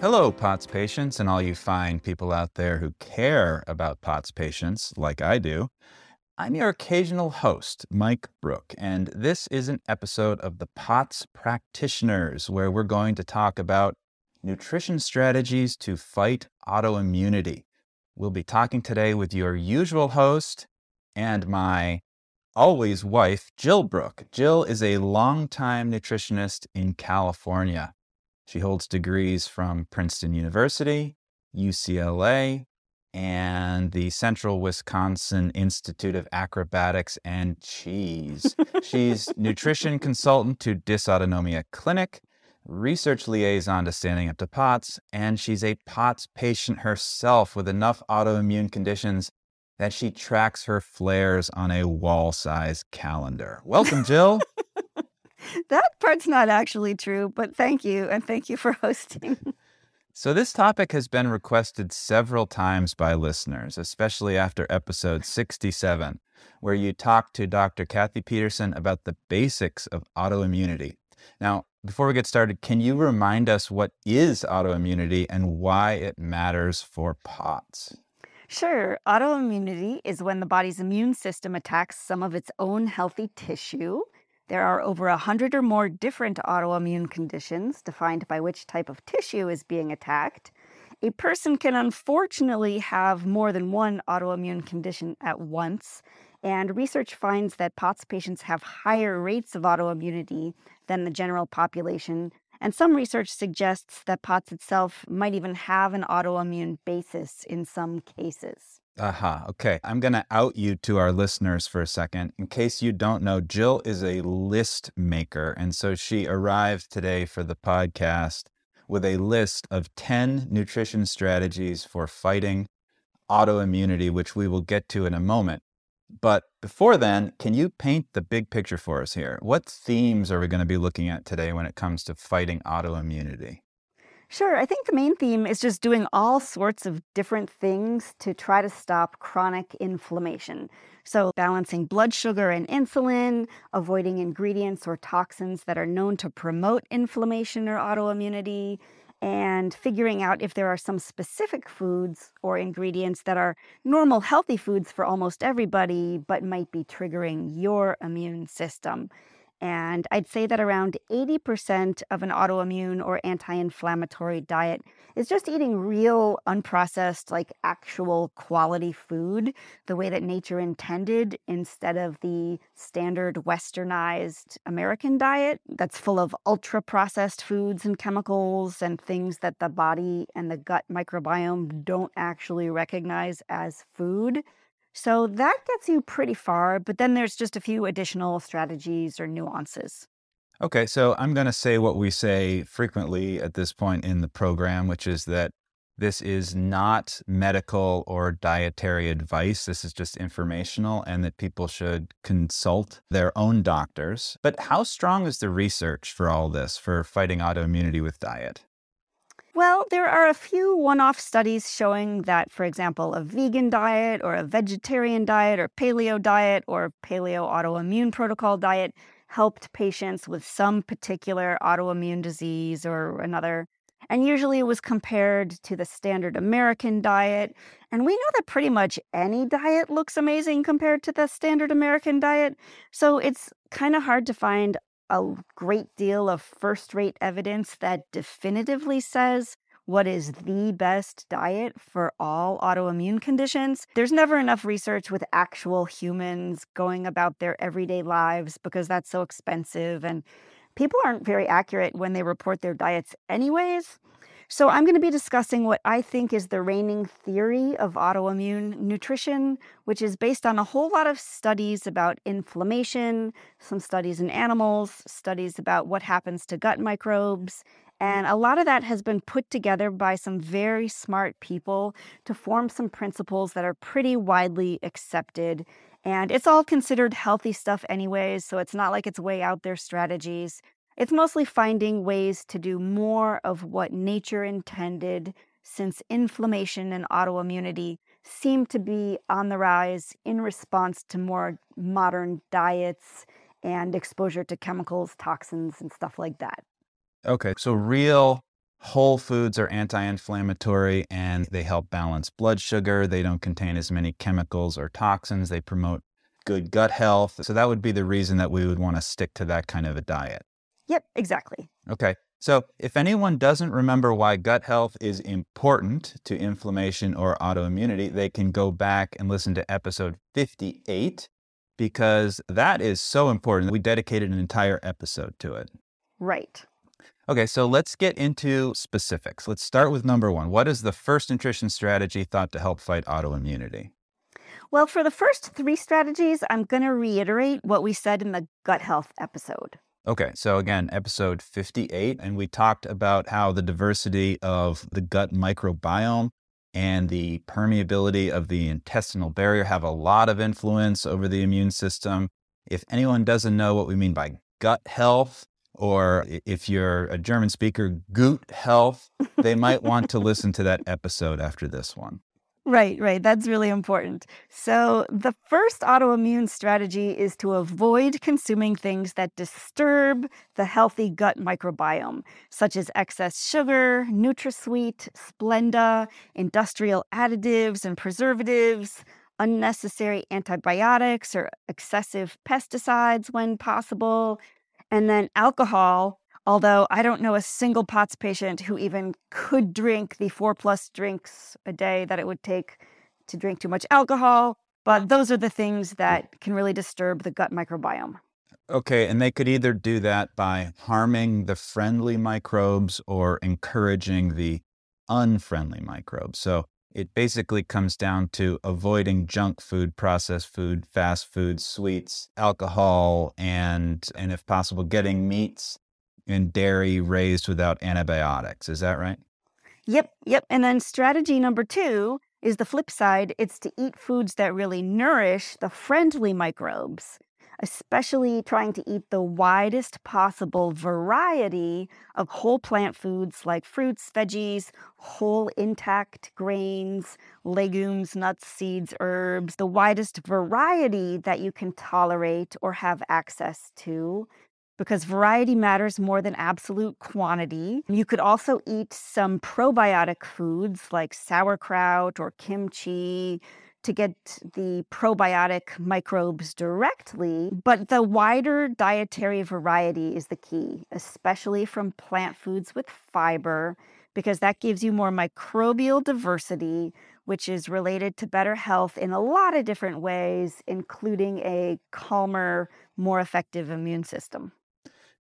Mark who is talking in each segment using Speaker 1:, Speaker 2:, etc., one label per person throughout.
Speaker 1: Hello, POTS patients, and all you fine people out there who care about POTS patients, like I do. I'm your occasional host, Mike Brook, and this is an episode of the POTS Practitioners, where we're going to talk about nutrition strategies to fight autoimmunity. We'll be talking today with your usual host and my always wife, Jill Brook. Jill is a longtime nutritionist in California. She holds degrees from Princeton University, UCLA, and the Central Wisconsin Institute of Acrobatics and Cheese. She's nutrition consultant to Dysautonomia Clinic, research liaison to Standing Up to POTS, and she's a POTS patient herself with enough autoimmune conditions that she tracks her flares on a wall size calendar. Welcome, Jill.
Speaker 2: that part's not actually true, but thank you. And thank you for hosting.
Speaker 1: So, this topic has been requested several times by listeners, especially after episode 67, where you talked to Dr. Kathy Peterson about the basics of autoimmunity. Now, before we get started, can you remind us what is autoimmunity and why it matters for POTS?
Speaker 2: Sure. Autoimmunity is when the body's immune system attacks some of its own healthy tissue. There are over a hundred or more different autoimmune conditions defined by which type of tissue is being attacked. A person can unfortunately have more than one autoimmune condition at once, and research finds that POTS patients have higher rates of autoimmunity than the general population. And some research suggests that POTS itself might even have an autoimmune basis in some cases.
Speaker 1: Aha. Okay. I'm going to out you to our listeners for a second. In case you don't know, Jill is a list maker. And so she arrived today for the podcast with a list of 10 nutrition strategies for fighting autoimmunity, which we will get to in a moment. But before then, can you paint the big picture for us here? What themes are we going to be looking at today when it comes to fighting autoimmunity?
Speaker 2: Sure. I think the main theme is just doing all sorts of different things to try to stop chronic inflammation. So, balancing blood sugar and insulin, avoiding ingredients or toxins that are known to promote inflammation or autoimmunity, and figuring out if there are some specific foods or ingredients that are normal, healthy foods for almost everybody, but might be triggering your immune system. And I'd say that around 80% of an autoimmune or anti inflammatory diet is just eating real, unprocessed, like actual quality food, the way that nature intended, instead of the standard westernized American diet that's full of ultra processed foods and chemicals and things that the body and the gut microbiome don't actually recognize as food. So that gets you pretty far, but then there's just a few additional strategies or nuances.
Speaker 1: Okay, so I'm going to say what we say frequently at this point in the program, which is that this is not medical or dietary advice. This is just informational, and that people should consult their own doctors. But how strong is the research for all this for fighting autoimmunity with diet?
Speaker 2: Well, there are a few one off studies showing that, for example, a vegan diet or a vegetarian diet or paleo diet or paleo autoimmune protocol diet helped patients with some particular autoimmune disease or another. And usually it was compared to the standard American diet. And we know that pretty much any diet looks amazing compared to the standard American diet. So it's kind of hard to find a great deal of first rate evidence that definitively says what is the best diet for all autoimmune conditions. There's never enough research with actual humans going about their everyday lives because that's so expensive and people aren't very accurate when they report their diets, anyways. So, I'm going to be discussing what I think is the reigning theory of autoimmune nutrition, which is based on a whole lot of studies about inflammation, some studies in animals, studies about what happens to gut microbes, And a lot of that has been put together by some very smart people to form some principles that are pretty widely accepted. And it's all considered healthy stuff, anyways. So it's not like it's way out there strategies. It's mostly finding ways to do more of what nature intended, since inflammation and autoimmunity seem to be on the rise in response to more modern diets and exposure to chemicals, toxins, and stuff like that.
Speaker 1: Okay, so real whole foods are anti inflammatory and they help balance blood sugar. They don't contain as many chemicals or toxins. They promote good gut health. So that would be the reason that we would want to stick to that kind of a diet.
Speaker 2: Yep, exactly.
Speaker 1: Okay. So, if anyone doesn't remember why gut health is important to inflammation or autoimmunity, they can go back and listen to episode 58 because that is so important. We dedicated an entire episode to it.
Speaker 2: Right.
Speaker 1: Okay, so let's get into specifics. Let's start with number one. What is the first nutrition strategy thought to help fight autoimmunity?
Speaker 2: Well, for the first three strategies, I'm going to reiterate what we said in the gut health episode.
Speaker 1: Okay, so again, episode 58, and we talked about how the diversity of the gut microbiome and the permeability of the intestinal barrier have a lot of influence over the immune system. If anyone doesn't know what we mean by gut health, or if you're a German speaker, gut health, they might want to listen to that episode after this one.
Speaker 2: Right, right. That's really important. So, the first autoimmune strategy is to avoid consuming things that disturb the healthy gut microbiome, such as excess sugar, NutraSweet, Splenda, industrial additives and preservatives, unnecessary antibiotics or excessive pesticides when possible, and then alcohol, although I don't know a single POTS patient who even could drink the four plus drinks a day that it would take to drink too much alcohol. But those are the things that can really disturb the gut microbiome.
Speaker 1: Okay, and they could either do that by harming the friendly microbes or encouraging the unfriendly microbes. So it basically comes down to avoiding junk food, processed food, fast food, sweets, alcohol, and and if possible, getting meats and dairy raised without antibiotics. Is that right?
Speaker 2: Yep, yep. And then strategy number two is the flip side. It's to eat foods that really nourish the friendly microbes especially trying to eat the widest possible variety of whole plant foods like fruits, veggies, whole intact grains, legumes, nuts, seeds, herbs, the widest variety that you can tolerate or have access to. Because variety matters more than absolute quantity. You could also eat some probiotic foods like sauerkraut or kimchi, to get the probiotic microbes directly, but the wider dietary variety is the key, especially from plant foods with fiber, because that gives you more microbial diversity, which is related to better health in a lot of different ways, including a calmer, more effective immune system.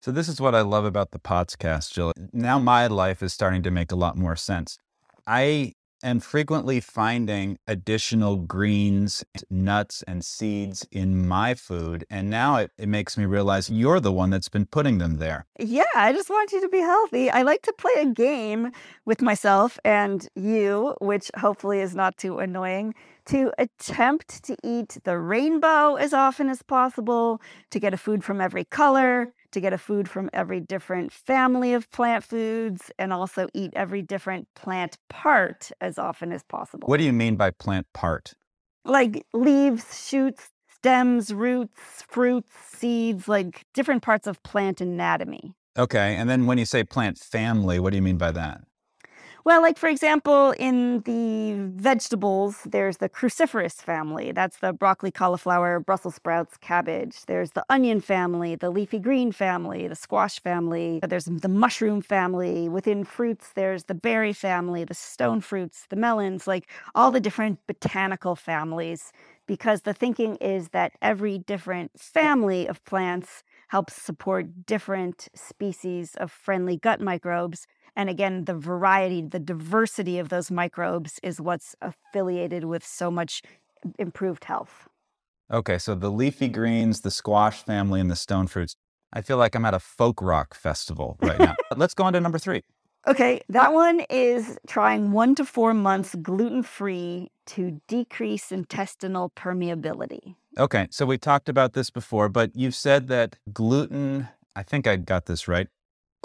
Speaker 1: So, this is what I love about the podcast, Jill. Now, my life is starting to make a lot more sense. I am frequently finding additional greens, nuts, and seeds in my food. And now it, it makes me realize you're the one that's been putting them there.
Speaker 2: Yeah, I just want you to be healthy. I like to play a game with myself and you, which hopefully is not too annoying, to attempt to eat the rainbow as often as possible, to get a food from every color, to get a food from every different family of plant foods and also eat every different plant part as often as possible.
Speaker 1: What do you mean by plant part?
Speaker 2: Like leaves, shoots, stems, roots, fruits, seeds, like different parts of plant anatomy.
Speaker 1: Okay. And then when you say plant family, what do you mean by that?
Speaker 2: Well, like for example, in the vegetables, there's the cruciferous family. That's the broccoli, cauliflower, Brussels sprouts, cabbage. There's the onion family, the leafy green family, the squash family. There's the mushroom family. Within fruits, there's the berry family, the stone fruits, the melons, like all the different botanical families. Because the thinking is that every different family of plants helps support different species of friendly gut microbes and again, the variety, the diversity of those microbes is what's affiliated with so much improved health.
Speaker 1: Okay, so the leafy greens, the squash family, and the stone fruits, I feel like I'm at a folk rock festival right now. Let's go on to number three.
Speaker 2: Okay, that one is trying one to four months gluten free to decrease intestinal permeability.
Speaker 1: Okay, so we talked about this before, but you've said that gluten, I think I got this right.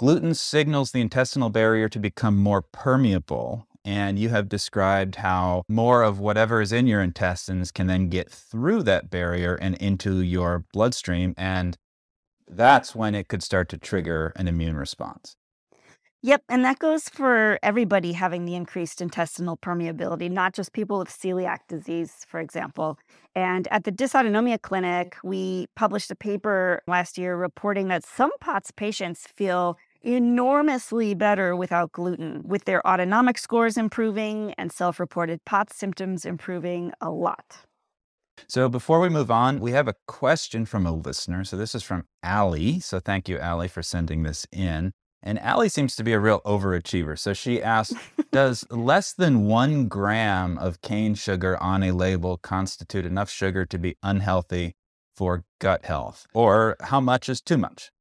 Speaker 1: Gluten signals the intestinal barrier to become more permeable. And you have described how more of whatever is in your intestines can then get through that barrier and into your bloodstream. And that's when it could start to trigger an immune response.
Speaker 2: Yep, and that goes for everybody having the increased intestinal permeability, not just people with celiac disease, for example. And at the Dysautonomia Clinic, we published a paper last year reporting that some POTS patients feel enormously better without gluten, with their autonomic scores improving and self reported POTS symptoms improving a lot.
Speaker 1: So before we move on, we have a question from a listener. So this is from Allie. So thank you, Allie, for sending this in. And Allie seems to be a real overachiever. So she asked Does less than one gram of cane sugar on a label constitute enough sugar to be unhealthy for gut health? Or how much is too much?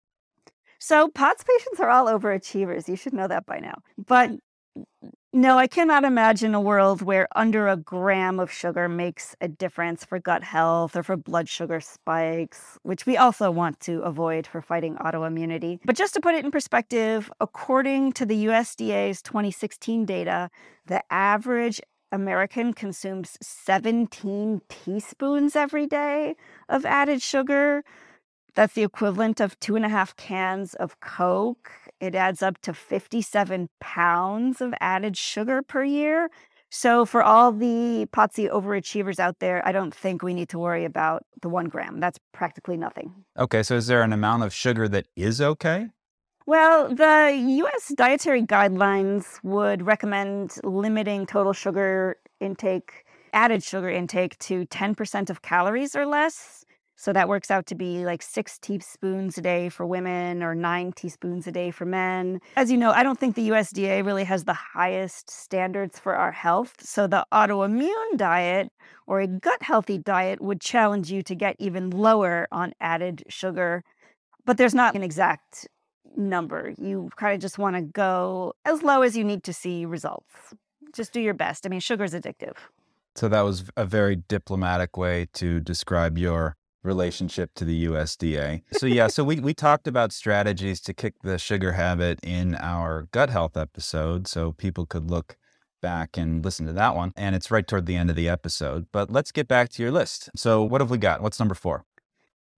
Speaker 2: So, POTS patients are all overachievers. You should know that by now. But mm. no, I cannot imagine a world where under a gram of sugar makes a difference for gut health or for blood sugar spikes, which we also want to avoid for fighting autoimmunity. But just to put it in perspective, according to the USDA's 2016 data, the average American consumes 17 teaspoons every day of added sugar. That's the equivalent of two and a half cans of Coke it adds up to 57 pounds of added sugar per year. So, for all the POTSy overachievers out there, I don't think we need to worry about the one gram. That's practically nothing.
Speaker 1: Okay, so is there an amount of sugar that is okay?
Speaker 2: Well, the US dietary guidelines would recommend limiting total sugar intake, added sugar intake to 10% of calories or less. So that works out to be like six teaspoons a day for women or nine teaspoons a day for men. As you know, I don't think the USDA really has the highest standards for our health. So the autoimmune diet or a gut healthy diet would challenge you to get even lower on added sugar. But there's not an exact number. You kind of just want to go as low as you need to see results. Just do your best. I mean, sugar's addictive.
Speaker 1: So that was a very diplomatic way to describe your relationship to the USDA. So yeah, so we we talked about strategies to kick the sugar habit in our gut health episode so people could look back and listen to that one and it's right toward the end of the episode. But let's get back to your list. So what have we got? What's number 4?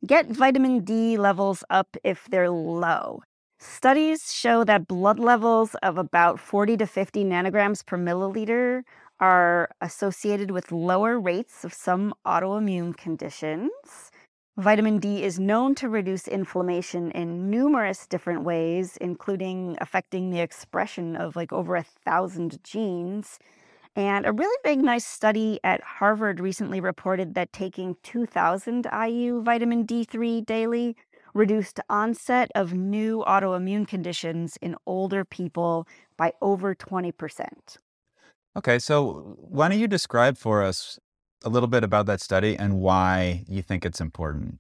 Speaker 2: Get vitamin D levels up if they're low. Studies show that blood levels of about 40 to 50 nanograms per milliliter are associated with lower rates of some autoimmune conditions. Vitamin D is known to reduce inflammation in numerous different ways, including affecting the expression of like over a thousand genes. And a really big, nice study at Harvard recently reported that taking 2000 IU vitamin D3 daily reduced onset of new autoimmune conditions in older people by over 20%.
Speaker 1: Okay, so why don't you describe for us a little bit about that study and why you think it's important.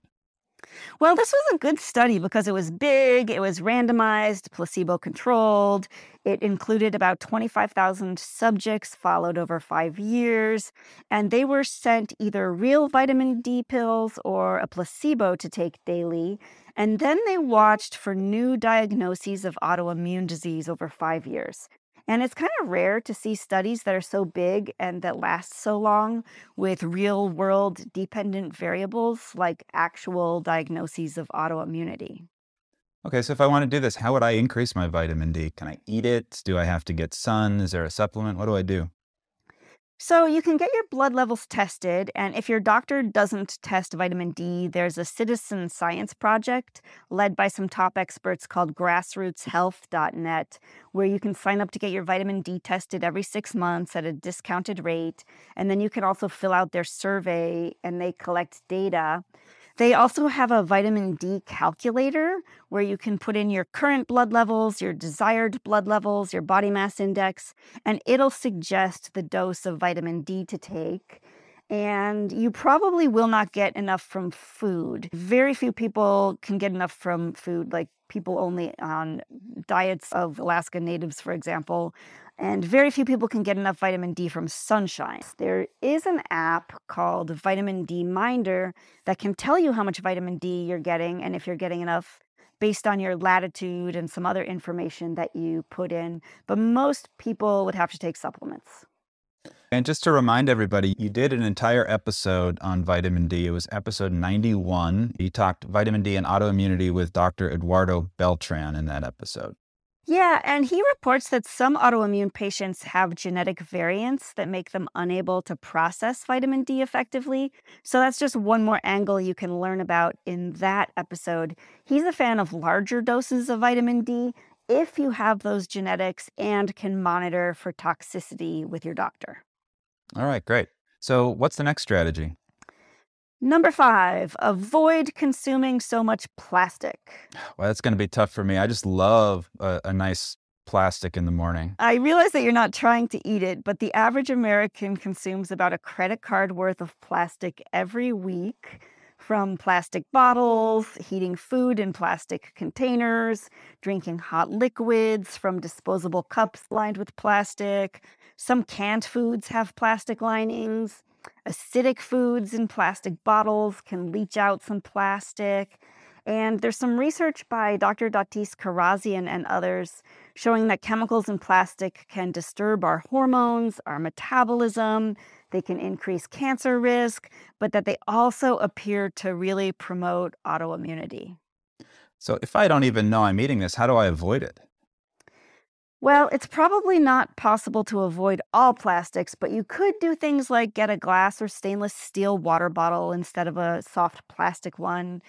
Speaker 2: Well, this was a good study because it was big, it was randomized, placebo controlled. It included about 25,000 subjects followed over five years, and they were sent either real vitamin D pills or a placebo to take daily. And then they watched for new diagnoses of autoimmune disease over five years. And it's kind of rare to see studies that are so big and that last so long with real world dependent variables like actual diagnoses of autoimmunity.
Speaker 1: Okay, so if I want to do this, how would I increase my vitamin D? Can I eat it? Do I have to get sun? Is there a supplement? What do I do?
Speaker 2: So you can get your blood levels tested, and if your doctor doesn't test vitamin D, there's a citizen science project led by some top experts called grassrootshealth.net, where you can sign up to get your vitamin D tested every six months at a discounted rate. And then you can also fill out their survey and they collect data. They also have a vitamin D calculator where you can put in your current blood levels, your desired blood levels, your body mass index, and it'll suggest the dose of vitamin D to take. and you probably will not get enough from food. Very few people can get enough from food, like people only on diets of Alaska natives, for example. And very few people can get enough vitamin D from sunshine. There is an app called Vitamin D Minder that can tell you how much vitamin D you're getting and if you're getting enough based on your latitude and some other information that you put in. But most people would have to take supplements.
Speaker 1: And just to remind everybody, you did an entire episode on vitamin D. It was episode 91. You talked vitamin D and autoimmunity with Dr. Eduardo Beltran in that episode.
Speaker 2: Yeah, and he reports that some autoimmune patients have genetic variants that make them unable to process vitamin D effectively. So that's just one more angle you can learn about in that episode. He's a fan of larger doses of vitamin D if you have those genetics and can monitor for toxicity with your doctor.
Speaker 1: All right, great. So, what's the next strategy?
Speaker 2: Number five, avoid consuming so much plastic.
Speaker 1: Well, that's going to be tough for me. I just love a, a nice plastic in the morning.
Speaker 2: I realize that you're not trying to eat it, but the average American consumes about a credit card worth of plastic every week from plastic bottles, heating food in plastic containers, drinking hot liquids from disposable cups lined with plastic. Some canned foods have plastic linings. Acidic foods in plastic bottles can leach out some plastic. And there's some research by Dr. Datis Kharrazian and others showing that chemicals in plastic can disturb our hormones, our metabolism, they can increase cancer risk, but that they also appear to really promote autoimmunity.
Speaker 1: So, if I don't even know I'm eating this, how do I avoid it?
Speaker 2: Well, it's probably not possible to avoid all plastics, but you could do things like get a glass or stainless steel water bottle instead of a soft plastic one.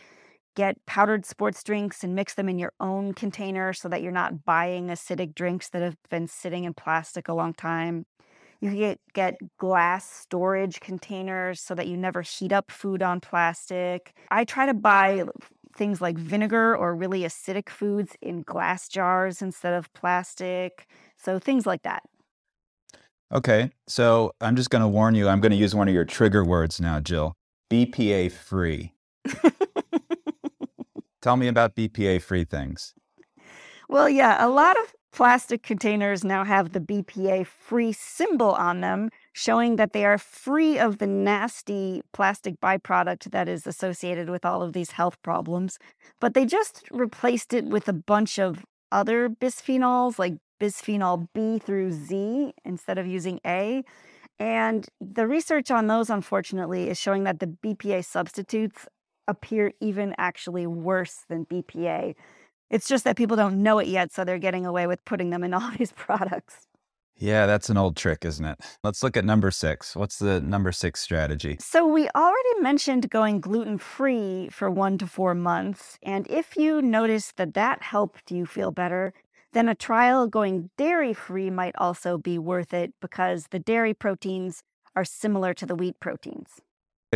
Speaker 2: Get powdered sports drinks and mix them in your own container so that you're not buying acidic drinks that have been sitting in plastic a long time. You can get, get glass storage containers so that you never heat up food on plastic. I try to buy things like vinegar or really acidic foods in glass jars instead of plastic. So things like that.
Speaker 1: Okay. So I'm just going to warn you, I'm going to use one of your trigger words now, Jill BPA free. Tell me about BPA free things.
Speaker 2: Well, yeah, a lot of Plastic containers now have the BPA free symbol on them, showing that they are free of the nasty plastic byproduct that is associated with all of these health problems. But they just replaced it with a bunch of other bisphenols, like bisphenol B through Z, instead of using A. And the research on those, unfortunately, is showing that the BPA substitutes appear even actually worse than BPA. It's just that people don't know it yet, so they're getting away with putting them in all these products.
Speaker 1: Yeah, that's an old trick, isn't it? Let's look at number six. What's the number six strategy?
Speaker 2: So, we already mentioned going gluten free for one to four months. And if you notice that that helped you feel better, then a trial going dairy free might also be worth it because the dairy proteins are similar to the wheat proteins.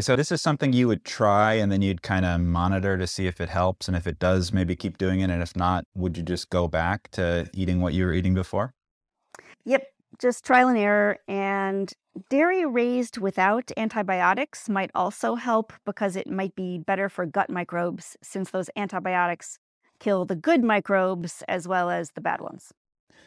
Speaker 1: So this is something you would try and then you'd kind of monitor to see if it helps. And if it does, maybe keep doing it. And if not, would you just go back to eating what you were eating before?
Speaker 2: Yep, just trial and error. And dairy raised without antibiotics might also help because it might be better for gut microbes since those antibiotics kill the good microbes as well as the bad ones.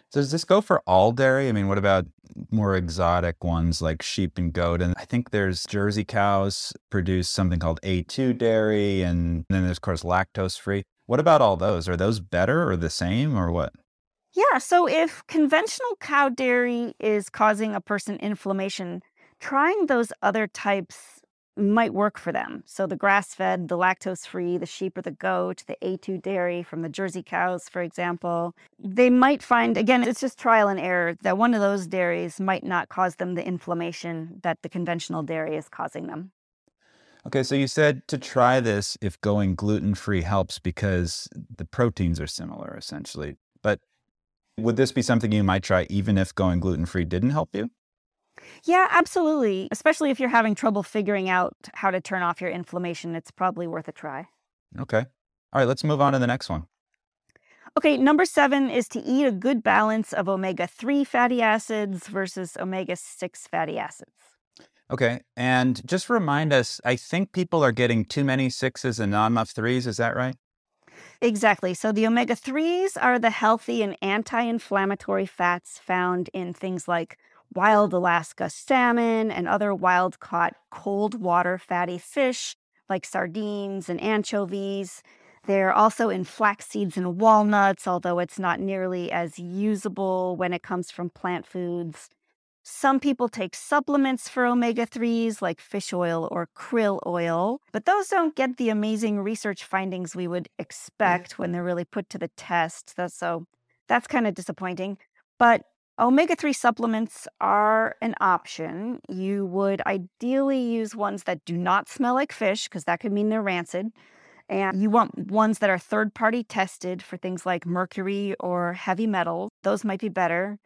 Speaker 1: So does this go for all dairy? I mean, what about more exotic ones like sheep and goat? And I think there's Jersey cows produce something called A2 dairy, and then there's, of course, lactose free. What about all those? Are those better or the same or what?
Speaker 2: Yeah, so if conventional cow dairy is causing a person inflammation, trying those other types might work for them. So the grass fed, the lactose free, the sheep or the goat, the A2 dairy from the Jersey cows, for example, they might find, again, it's just trial and error, that one of those dairies might not cause them the inflammation that the conventional dairy is causing them.
Speaker 1: Okay, so you said to try this if going gluten free helps because the proteins are similar essentially. Would this be something you might try even if going gluten free didn't help you?
Speaker 2: Yeah, absolutely. Especially if you're having trouble figuring out how to turn off your inflammation, it's probably worth a try.
Speaker 1: Okay. All right, let's move on to the next one.
Speaker 2: Okay, number seven is to eat a good balance of omega 3 fatty acids versus omega 6 fatty acids.
Speaker 1: Okay. And just remind us, I think people are getting too many sixes and not enough threes. Is that right?
Speaker 2: Exactly. So the omega 3s are the healthy and anti inflammatory fats found in things like wild Alaska salmon and other wild caught cold water fatty fish like sardines and anchovies. They're also in flax seeds and walnuts, although it's not nearly as usable when it comes from plant foods. Some people take supplements for omega 3s like fish oil or krill oil, but those don't get the amazing research findings we would mm-hmm. expect when they're really put to the test. So that's kind of disappointing. But omega 3 supplements are an option. You would ideally use ones that do not smell like fish because that could mean they're rancid. And you want ones that are third party tested for things like mercury or heavy metals. Those might be better.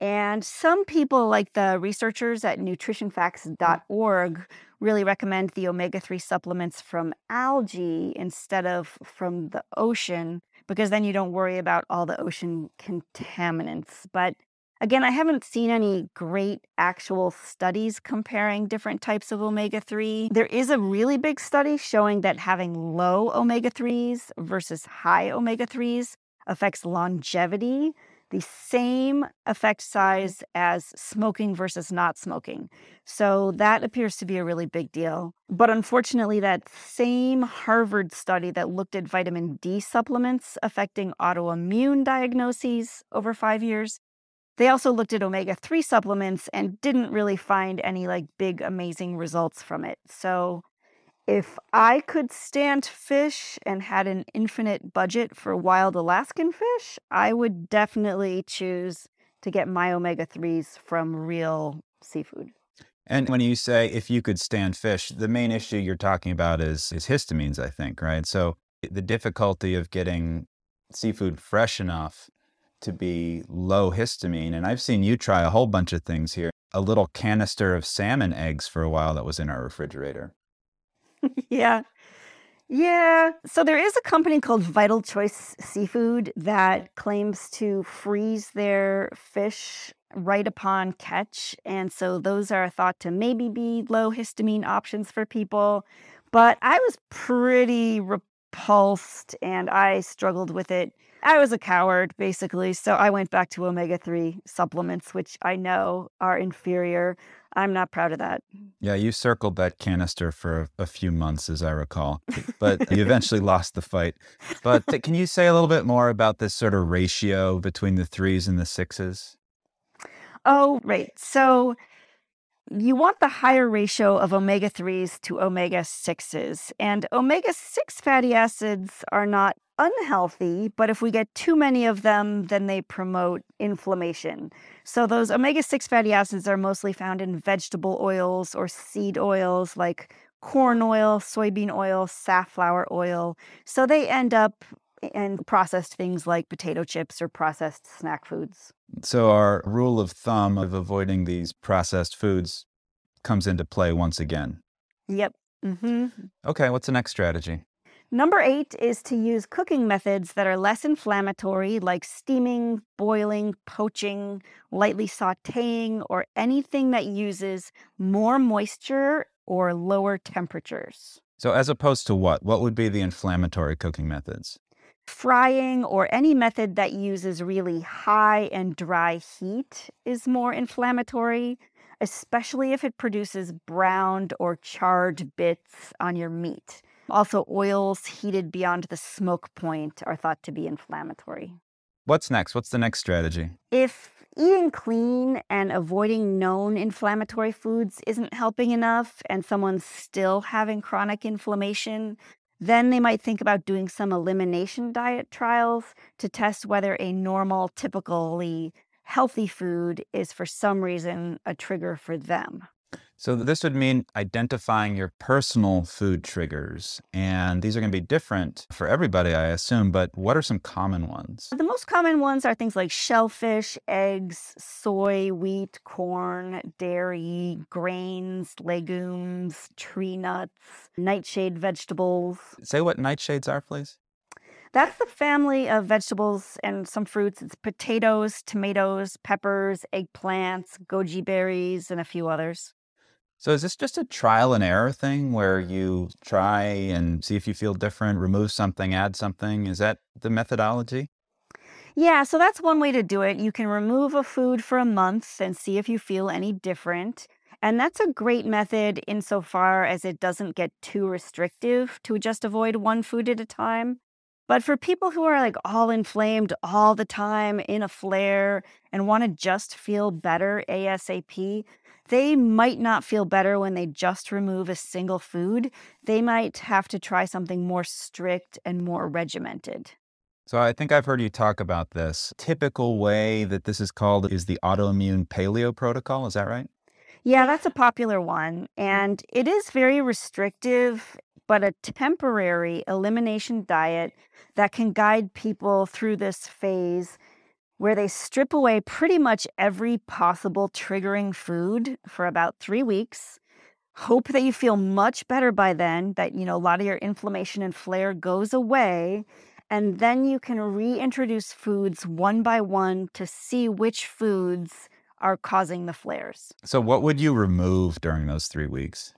Speaker 2: And some people, like the researchers at mm. nutritionfacts.org, really recommend the omega 3 supplements from algae instead of from the ocean, because then you don't worry about all the ocean contaminants. But again, I haven't seen any great actual studies comparing different types of omega 3. There is a really big study showing that having low omega 3s versus high omega 3s affects longevity the same effect mm-hmm. size as smoking versus not smoking. So that appears to be a really big deal. But unfortunately, that same Harvard study that looked at vitamin D supplements affecting autoimmune diagnoses over five years, they also looked at omega 3 supplements and didn't really find any like big, amazing results from it. So if I could stand fish and had an infinite budget for wild Alaskan fish, I would definitely choose to get my omega 3s from real seafood.
Speaker 1: And when you say if you could stand fish, the main issue you're talking about is is histamines, I think, right? So the difficulty of getting seafood fresh enough to be low histamine. And I've seen you try a whole bunch of things here. A little canister of salmon eggs for a while that was in our refrigerator.
Speaker 2: yeah. Yeah. So there is a company called Vital Choice Seafood that claims to freeze their fish right upon catch. And so those are thought to maybe be low histamine options for people. But I was pretty repulsed and I struggled with it. I was a coward, basically. So I went back to omega 3 supplements, which I know are inferior. I'm not proud of that.
Speaker 1: Yeah, you circled that canister for a few months, as I recall, but you eventually lost the fight. But can you say a little bit more about this sort of ratio between the threes and the sixes?
Speaker 2: Oh, right. So you want the higher ratio of omega 3s to omega 6s. And omega 6 fatty acids are not unhealthy, but if we get too many of them, then they promote inflammation. So, those omega 6 fatty acids are mostly found in vegetable oils or seed oils like corn oil, soybean oil, safflower oil. So, they end up in processed things like potato chips or processed snack foods.
Speaker 1: So, our rule of thumb of avoiding these processed foods comes into play once again.
Speaker 2: Yep. Mm-hmm.
Speaker 1: Okay, what's the next strategy?
Speaker 2: Number eight is to use cooking methods that are less inflammatory, like steaming, boiling, poaching, lightly sauteing, or anything that uses more moisture or lower temperatures.
Speaker 1: So, as opposed to what? What would be the inflammatory cooking methods?
Speaker 2: Frying or any method that uses really high and dry heat is more inflammatory, especially if it produces browned or charred bits on your meat. Also, oils heated beyond the smoke point are thought to be inflammatory.
Speaker 1: What's next? What's the next strategy?
Speaker 2: If eating clean and avoiding known inflammatory foods isn't helping enough and someone's still having chronic inflammation, then they might think about doing some elimination diet trials to test whether a normal, typically healthy food is for some reason a trigger for them.
Speaker 1: So this would mean identifying your personal food triggers. And these are going to be different for everybody, I assume, but what are some common ones?
Speaker 2: The most common ones are things like shellfish, eggs, soy, wheat, corn, dairy, grains, legumes, tree nuts, nightshade vegetables.
Speaker 1: Say what nightshades are, please.
Speaker 2: That's the family of vegetables and some fruits. It's potatoes, tomatoes, peppers, eggplants, goji berries, and a few others.
Speaker 1: So is this just a trial and error thing where you try and see if you feel different, remove something, add something? Is that the methodology?
Speaker 2: Yeah, so that's one way to do it. You can remove a food for a month and see if you feel any different. And that's a great method insofar as it doesn't get too restrictive to just avoid one food at a time. But for people who are like all inflamed all the time in a flare and want to just feel better ASAP, they might not feel better when they just remove a single food. They might have to try something more strict and more regimented.
Speaker 1: So I think I've heard you talk about this. Typical way that this is called is the autoimmune paleo protocol. Is that right?
Speaker 2: Yeah, that's a popular one. And it is very restrictive, but a temporary elimination diet that can guide people through this phase where they strip away pretty much every possible triggering food for about three weeks. Hope that you feel much better by then, that you know a lot of your inflammation and flare goes away. And then you can reintroduce foods one by one to see which foods are causing the flares.
Speaker 1: So, what would you remove during those three weeks?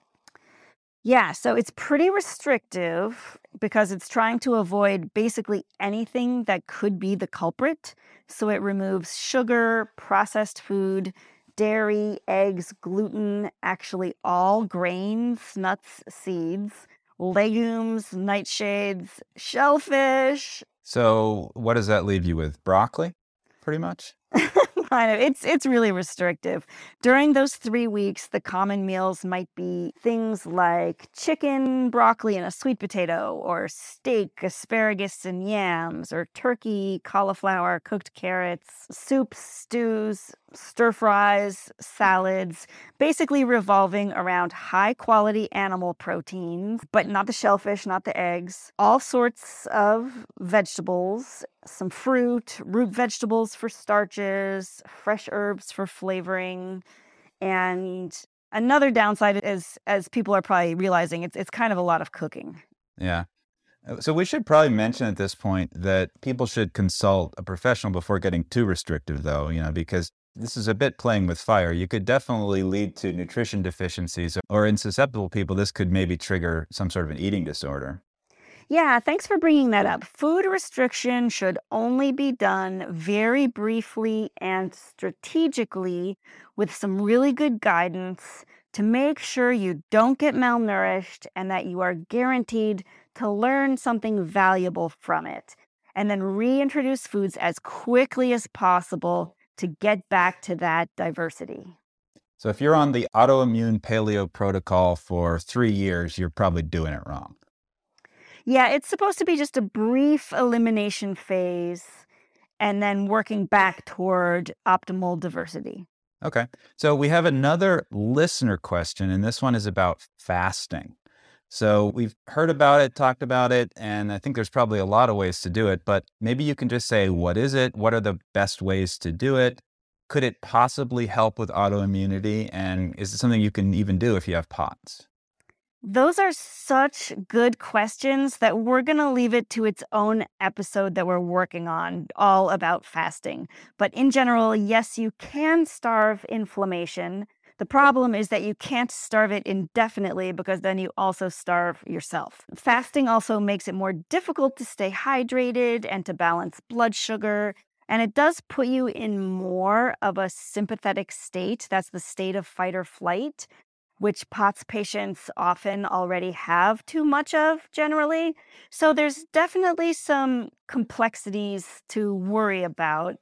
Speaker 2: Yeah, so it's pretty restrictive because it's trying to avoid basically anything that could be the culprit. So it removes sugar, processed food, dairy, eggs, gluten, actually all grains, nuts, seeds, legumes, nightshades, shellfish.
Speaker 1: So, what does that leave you with? Broccoli, pretty much?
Speaker 2: kind of it's it's really restrictive. During those three weeks the common meals might be things like chicken broccoli and a sweet potato or steak asparagus and yams or turkey cauliflower cooked carrots soups stews stir fries salads basically revolving around high quality animal proteins but not the shellfish not the eggs all sorts of vegetables some fruit, root vegetables for starches, fresh herbs for flavoring. And another downside is, as people are probably realizing, it's, it's kind of a lot of cooking.
Speaker 1: Yeah. Uh, so we should probably mention at this point that people should consult a professional before getting too restrictive, though, you know, because this is a bit playing with fire. You could definitely lead to nutrition deficiencies, or in susceptible people, this could maybe trigger some sort of an eating disorder.
Speaker 2: Yeah, thanks for bringing that up. Food restriction should only be done very briefly and strategically with some really good guidance to make sure you don't get malnourished and that you are guaranteed to learn something valuable from it. And then reintroduce foods as quickly as possible to get back to that diversity.
Speaker 1: So, if you're on the autoimmune paleo protocol for three years, you're probably doing it wrong.
Speaker 2: Yeah, it's supposed to be just a brief elimination phase and then working back toward optimal diversity.
Speaker 1: Okay. So we have another listener question, and this one is about fasting. So we've heard about it, talked about it, and I think there's probably a lot of ways to do it, but maybe you can just say, what is it? What are the best ways to do it? Could it possibly help with autoimmunity? And is it something you can even do if you have POTS?
Speaker 2: Those are such good questions that we're going to leave it to its own episode that we're working on, all about fasting. But in general, yes, you can starve inflammation. The problem is that you can't starve it indefinitely because then you also starve yourself. Fasting also makes it more difficult to stay hydrated and to balance blood sugar. And it does put you in more of a sympathetic state. That's the state of fight or flight which POTS patients often already have too much of generally. So there's definitely some complexities to worry about.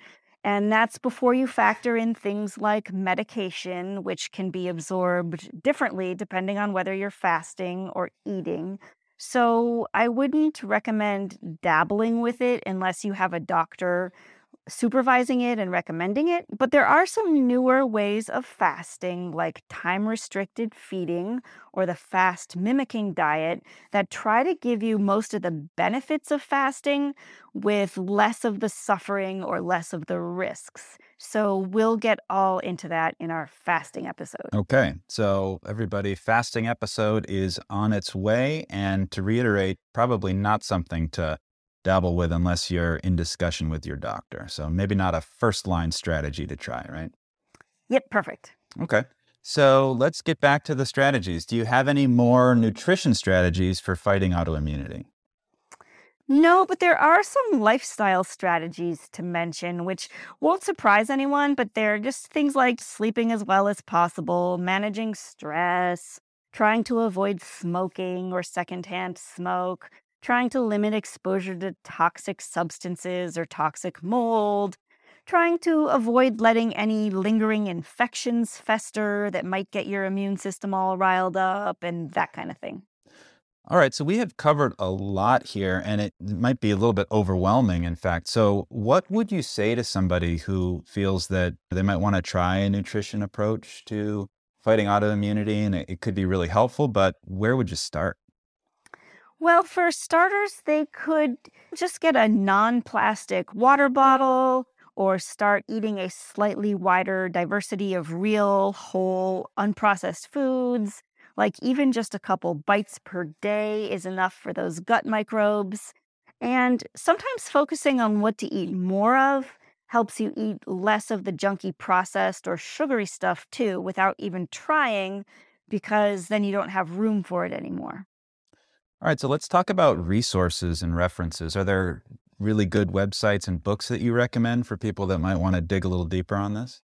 Speaker 2: And that's before you factor in things like medication, which can be absorbed differently depending on whether you're fasting or eating. So I wouldn't recommend dabbling with it unless you have a doctor supervising it and recommending it, but there are some newer ways of fasting, like time restricted feeding or the fast mimicking diet, that try to give you most of the benefits of fasting with less of the suffering or less of the risks. So we'll get all into that in our fasting episode.
Speaker 1: Okay. So, everybody, fasting episode is on its way. And to reiterate, probably not something to dabble with unless you're in discussion with your doctor. So maybe not a first line strategy to try, right?
Speaker 2: Yep, perfect.
Speaker 1: Okay. So let's get back to the strategies. Do you have any more nutrition strategies for fighting autoimmunity?
Speaker 2: No, but there are some lifestyle strategies to mention, which won't surprise anyone, but they're just things like sleeping as well as possible, managing stress, trying to avoid smoking or secondhand smoke, trying to limit exposure to toxic substances or toxic mold, trying to avoid letting any lingering infections fester that might get your immune system all riled up, and that kind of thing.
Speaker 1: All right, so we have covered a lot here, and it might be a little bit overwhelming, in fact. So, what would you say to somebody who feels that they might want to try a nutrition approach to fighting autoimmunity and it could be really helpful, but where would you start?
Speaker 2: Well, for starters, they could just get a non plastic water mm-hmm. bottle or start eating a slightly wider diversity of real, whole, unprocessed foods like even just a couple bites per day is enough for those gut microbes. And sometimes focusing on what to eat more of helps you eat less of the junky processed or sugary stuff too without even trying because then you don't have room for it anymore.
Speaker 1: All right, so let's talk about resources and references. Are there really good websites and books that you recommend for people that might want to dig a little deeper on this?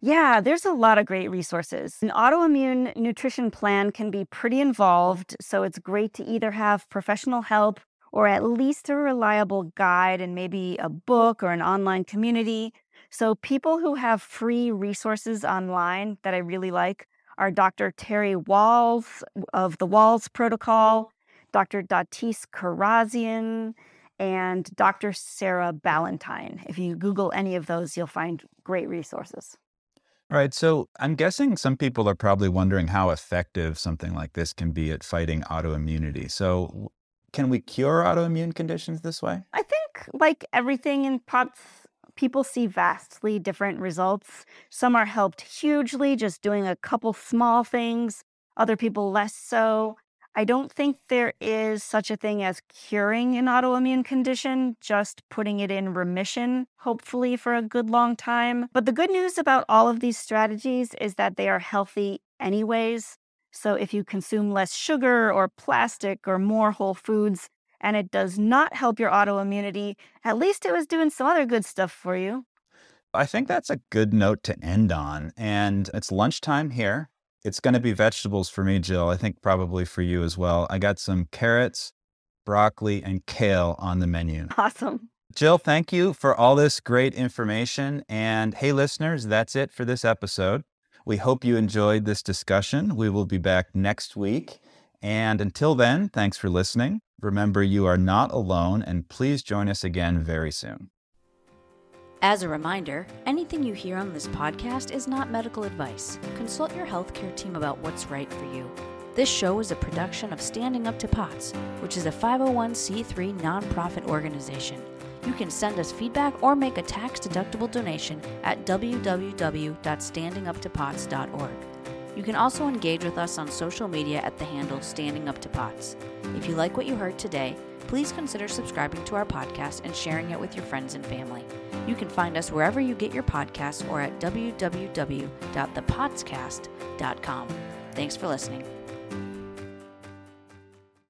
Speaker 2: Yeah, there's a lot of great resources. An autoimmune nutrition plan can be pretty involved, so it's great to either have professional help or at least a reliable guide and maybe a book or an online community. So, people who have free resources online that I really like are Dr. Terry Wahls of the Wahls Protocol, Dr. Datis Kharrazian, and Dr. Sarah Ballantyne. If you Google any of those, you'll find great resources.
Speaker 1: All right. So I'm guessing some people are probably wondering how effective something like this can be at fighting autoimmunity. So, can we cure autoimmune conditions this way?
Speaker 2: I think, like everything in POTS, people see vastly different results. Some are helped hugely just doing a couple small things, other people less so. I don't think there is such a thing as curing an autoimmune condition, just putting it in remission, hopefully for a good long time. But the good news about all of these strategies is that they are healthy anyways. So if you consume less sugar or plastic or more whole foods, and it does not help your autoimmunity, at least it was doing some other good stuff for you.
Speaker 1: I think that's a good note to end on. And it's lunchtime here. It's going to be vegetables for me, Jill. I think probably for you as well. I got some carrots, broccoli, and kale on the menu.
Speaker 2: Awesome.
Speaker 1: Jill, thank you for all this great information. And hey, listeners, that's it for this episode. We hope you enjoyed this discussion. We will be back next week. And until then, thanks for listening. Remember, you are not alone, and please join us again very soon.
Speaker 3: As a reminder, anything you hear on this podcast is not medical advice. Consult your healthcare team about what's right for you. This show is a production of Standing Up to POTS, which is a 501c3 nonprofit organization. You can send us feedback or make a tax deductible donation at www.standinguptopots.org. You can also engage with us on social media at the handle Standing Up to POTS. If you like what you heard today, please consider subscribing to our podcast and sharing it with your friends and family. You can find us wherever you get your podcasts or at www.thepotscast.com. Thanks for listening.